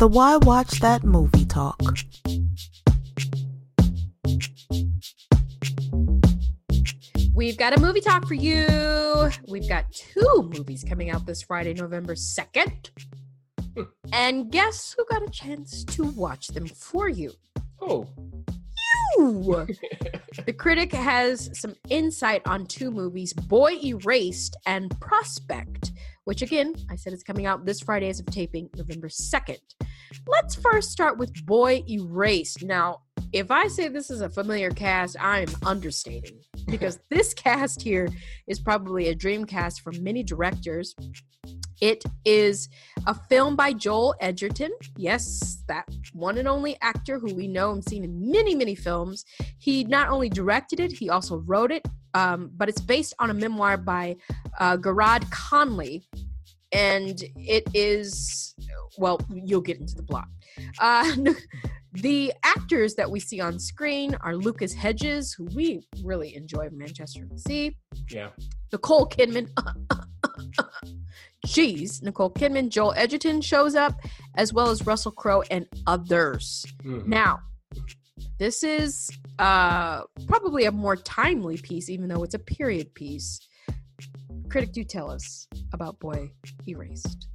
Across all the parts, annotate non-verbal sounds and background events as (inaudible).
the Why Watch That Movie Talk. We've got a movie talk for you. We've got two movies coming out this Friday, November 2nd. And guess who got a chance to watch them for you? Oh, You! (laughs) the critic has some insight on two movies Boy Erased and Prospect, which again, I said it's coming out this Friday as of taping, November 2nd. Let's first start with Boy Erased. Now, if I say this is a familiar cast, I'm understating (laughs) because this cast here is probably a dream cast for many directors. It is a film by Joel Edgerton. Yes, that one and only actor who we know and seen in many, many films. He not only directed it, he also wrote it. Um, but it's based on a memoir by uh, Garrard Conley, and it is well, you'll get into the plot. Uh, (laughs) the actors that we see on screen are Lucas Hedges, who we really enjoy Manchester at Sea, yeah. Nicole Kidman. (laughs) Jeez, Nicole Kidman, Joel Edgerton shows up, as well as Russell Crowe and others. Mhm. Now, this is uh, probably a more timely piece, even though it's a period piece. Critic, do tell us about Boy Erased.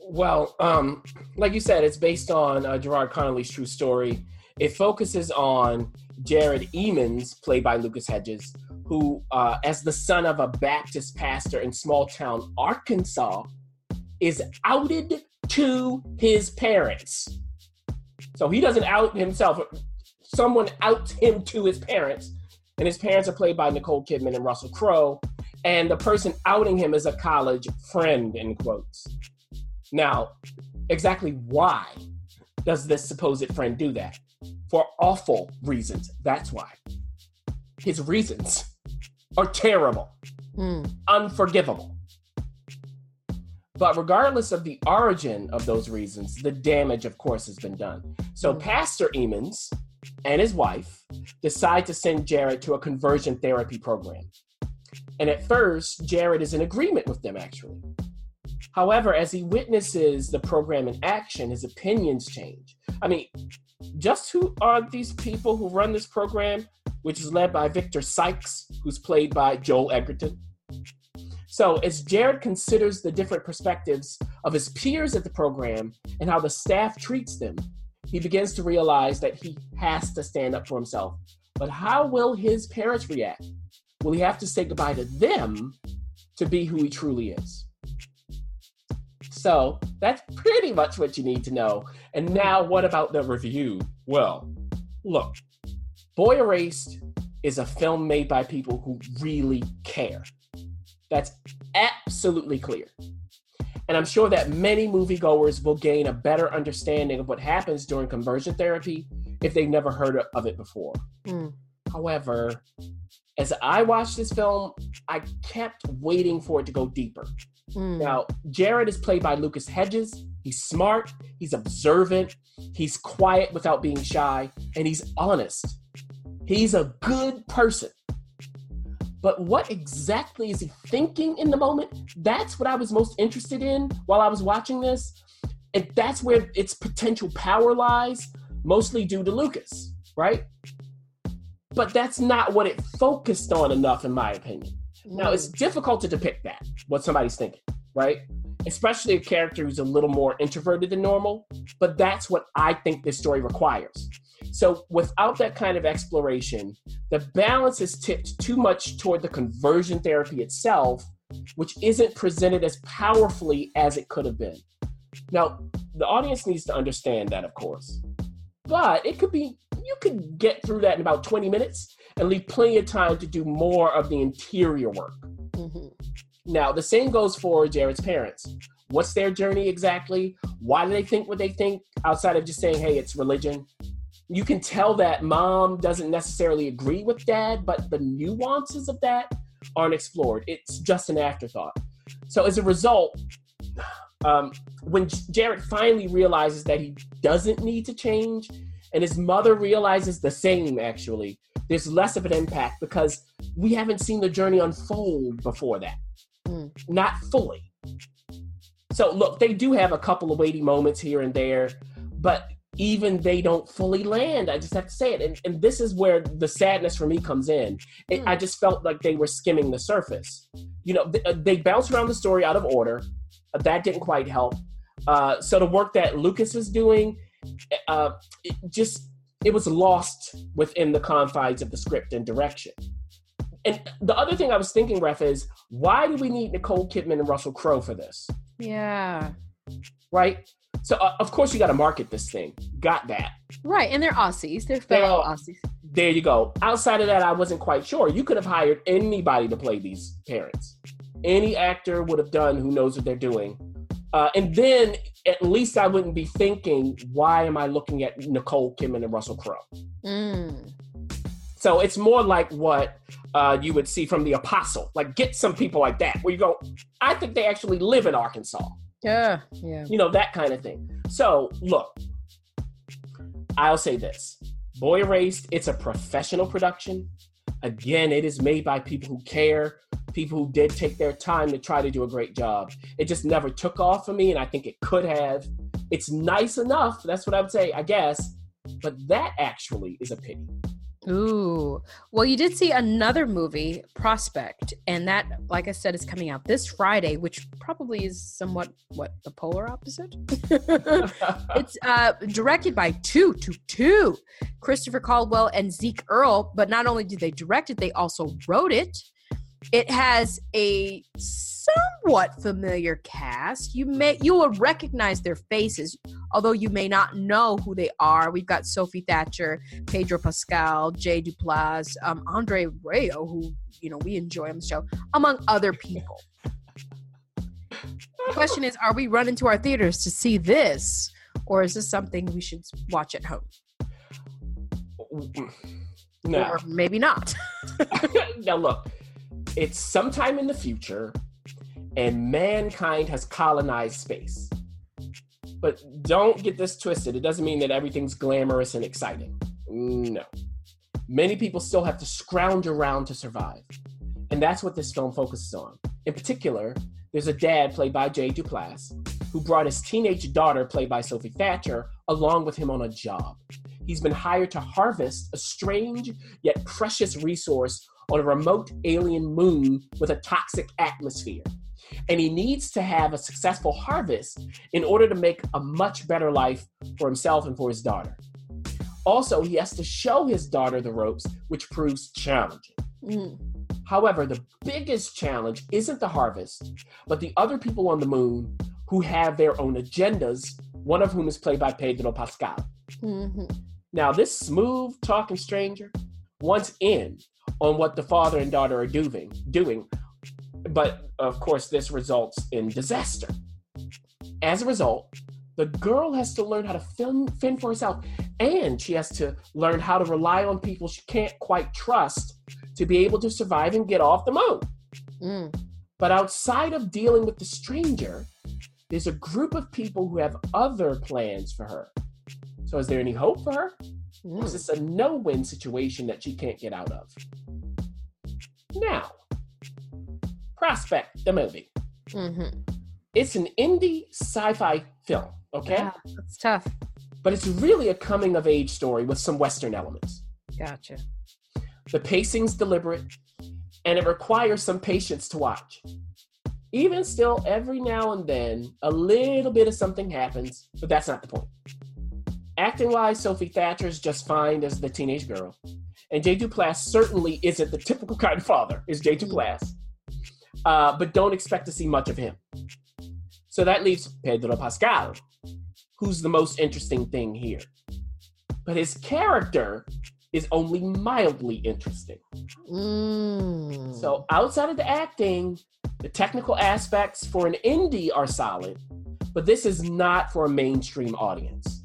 Well, um, like you said, it's based on uh, Gerard Connolly's true story. It focuses on Jared Eamons, played by Lucas Hedges, who, uh, as the son of a Baptist pastor in small town Arkansas, is outed to his parents. So he doesn't out himself. Someone outs him to his parents, and his parents are played by Nicole Kidman and Russell Crowe. And the person outing him is a college friend, in quotes. Now, exactly why does this supposed friend do that? For awful reasons. That's why. His reasons are terrible, Hmm. unforgivable. But regardless of the origin of those reasons, the damage, of course, has been done. So, Mm. Pastor Eamons and his wife decide to send Jared to a conversion therapy program. And at first, Jared is in agreement with them, actually. However, as he witnesses the program in action, his opinions change. I mean, just who are these people who run this program, which is led by Victor Sykes, who's played by Joel Edgerton? So, as Jared considers the different perspectives of his peers at the program and how the staff treats them, he begins to realize that he has to stand up for himself. But how will his parents react? Will he have to say goodbye to them to be who he truly is? So that's pretty much what you need to know. And now, what about the review? Well, look, Boy Erased is a film made by people who really care. That's absolutely clear. And I'm sure that many moviegoers will gain a better understanding of what happens during conversion therapy if they've never heard of it before. Hmm. However, as I watched this film, I kept waiting for it to go deeper. Hmm. Now, Jared is played by Lucas Hedges. He's smart, he's observant, he's quiet without being shy, and he's honest. He's a good person. But what exactly is he thinking in the moment? That's what I was most interested in while I was watching this. And that's where its potential power lies, mostly due to Lucas, right? But that's not what it focused on enough, in my opinion. Now, it's mm. difficult to depict that, what somebody's thinking, right? Especially a character who's a little more introverted than normal, but that's what I think this story requires. So, without that kind of exploration, the balance is tipped too much toward the conversion therapy itself, which isn't presented as powerfully as it could have been. Now, the audience needs to understand that, of course, but it could be, you could get through that in about 20 minutes and leave plenty of time to do more of the interior work. Mhm. Now, the same goes for Jared's parents. What's their journey exactly? Why do they think what they think outside of just saying, hey, it's religion? You can tell that mom doesn't necessarily agree with dad, but the nuances of that aren't explored. It's just an afterthought. So, as a result, um, when Jared finally realizes that he doesn't need to change, and his mother realizes the same, actually, there's less of an impact because we haven't seen the journey unfold before that. Mm. Not fully. So, look, they do have a couple of weighty moments here and there, but even they don't fully land. I just have to say it. And, and this is where the sadness for me comes in. It, Hmm. I just felt like they were skimming the surface. You know, they, they bounced around the story out of order. Uh, that didn't quite help. Uh, so the work that Lucas was doing, uh, it just it was lost within the confines of the script and direction. And the other thing I was thinking, Ref, is why do we need Nicole Kidman and Russell Crowe for this? Yeah. Right? So uh, of course you got to market this thing. Got that. Right. And they're Aussies. They're They're fellow all- Aussies. There you go. Outside of that, I wasn't quite sure. You could have hired anybody to play these parents. Any actor would have done who knows what they're doing. Uh, and then at least I wouldn't be thinking, why am I looking at Nicole Kidman and Russell Crowe? Mm. So it's more like what uh, you would see from The Apostle. Like, get some people like that where you go, I think they actually live in Arkansas. Yeah. Yeah. You know, that kind of thing. So, look, I'll say this Boy Erased, it's a professional production. Again, it is made by people who care, people who did take their time to try to do a great job. It just never took off for me, and I think it could have. It's nice enough, that's what I would say, I guess, but that actually is a pity. Ooh. Well, you did see another movie, Prospect, and that, like I said, is coming out this Friday, which probably is somewhat what the polar opposite. (laughs) it's uh, directed by two to two, Christopher Caldwell and Zeke Earl. But not only did they direct it, they also wrote it. It has a somewhat familiar cast. You may you will recognize their faces, although you may not know who they are. We've got Sophie Thatcher, Pedro Pascal, Jay Duplass, um, Andre Royo, who you know we enjoy on the show, among other people. The question is, are we running to our theaters to see this, or is this something we should watch at home, no. or maybe not? (laughs) now look, it's sometime in the future, and mankind has colonized space. But don't get this twisted. It doesn't mean that everything's glamorous and exciting. No. Many people still have to scrounge around to survive. And that's what this film focuses on. In particular, there's a dad played by Jay Duplass who brought his teenage daughter, played by Sophie Thatcher, along with him on a job. He's been hired to harvest a strange yet precious resource on a remote alien moon with a toxic atmosphere. And he needs to have a successful harvest in order to make a much better life for himself and for his daughter. Also, he has to show his daughter the ropes, which proves challenging. Mm. However, the biggest challenge isn't the harvest, but the other people on the moon who have their own agendas, one of whom is played by Pedro Pascal. Mhm. Now, this smooth talking stranger wants in on what the father and daughter are doing, doing, but of course, this results in disaster. As a result, the girl has to learn how to fin, fend for herself, and she has to learn how to rely on people she can't quite trust to be able to survive and get off the moon. Mm. But outside of dealing with the stranger, there's a group of people who have other plans for her. So, is there any hope for her? Or is Mm. this a no win situation that she can't get out of? Now, Prospect, the movie. Mhm. It's an indie sci fi film, okay? Yeah, that's tough. But it's really a coming of age story with some Western elements. Gotcha. The pacing's deliberate, and it requires some patience to watch. Even still, every now and then, a little bit of something happens, but that's not the point. Acting wise, Sophie Thatcher is just fine as the teenage girl. And Jay Duplass certainly isn't the typical kind of father, is Jay Duplass. Uh, but don't expect to see much of him. So that leaves Pedro Pascal, who's the most interesting thing here. But his character is only mildly interesting. Mm. So outside of the acting, the technical aspects for an indie are solid, but this is not for a mainstream audience.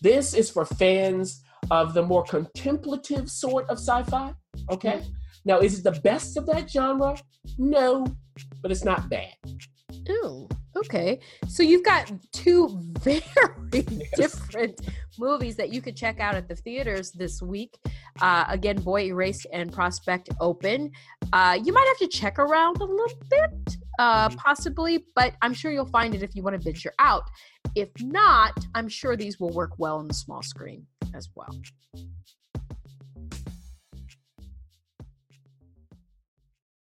This is for fans of the more contemplative sort of sci-fi. Okay. Now, is it the best of that genre? No, but it's not bad. Oh, okay. So you've got two (laughs) very different movies that you could check out at the theaters this week. Uh, again, Boy Erased and Prospect Open. Uh, you might have to check around a little bit Uh, Mhm. possibly, but I'm sure you'll find it if you want to venture out. If not, I'm sure these will work well on the small screen as well.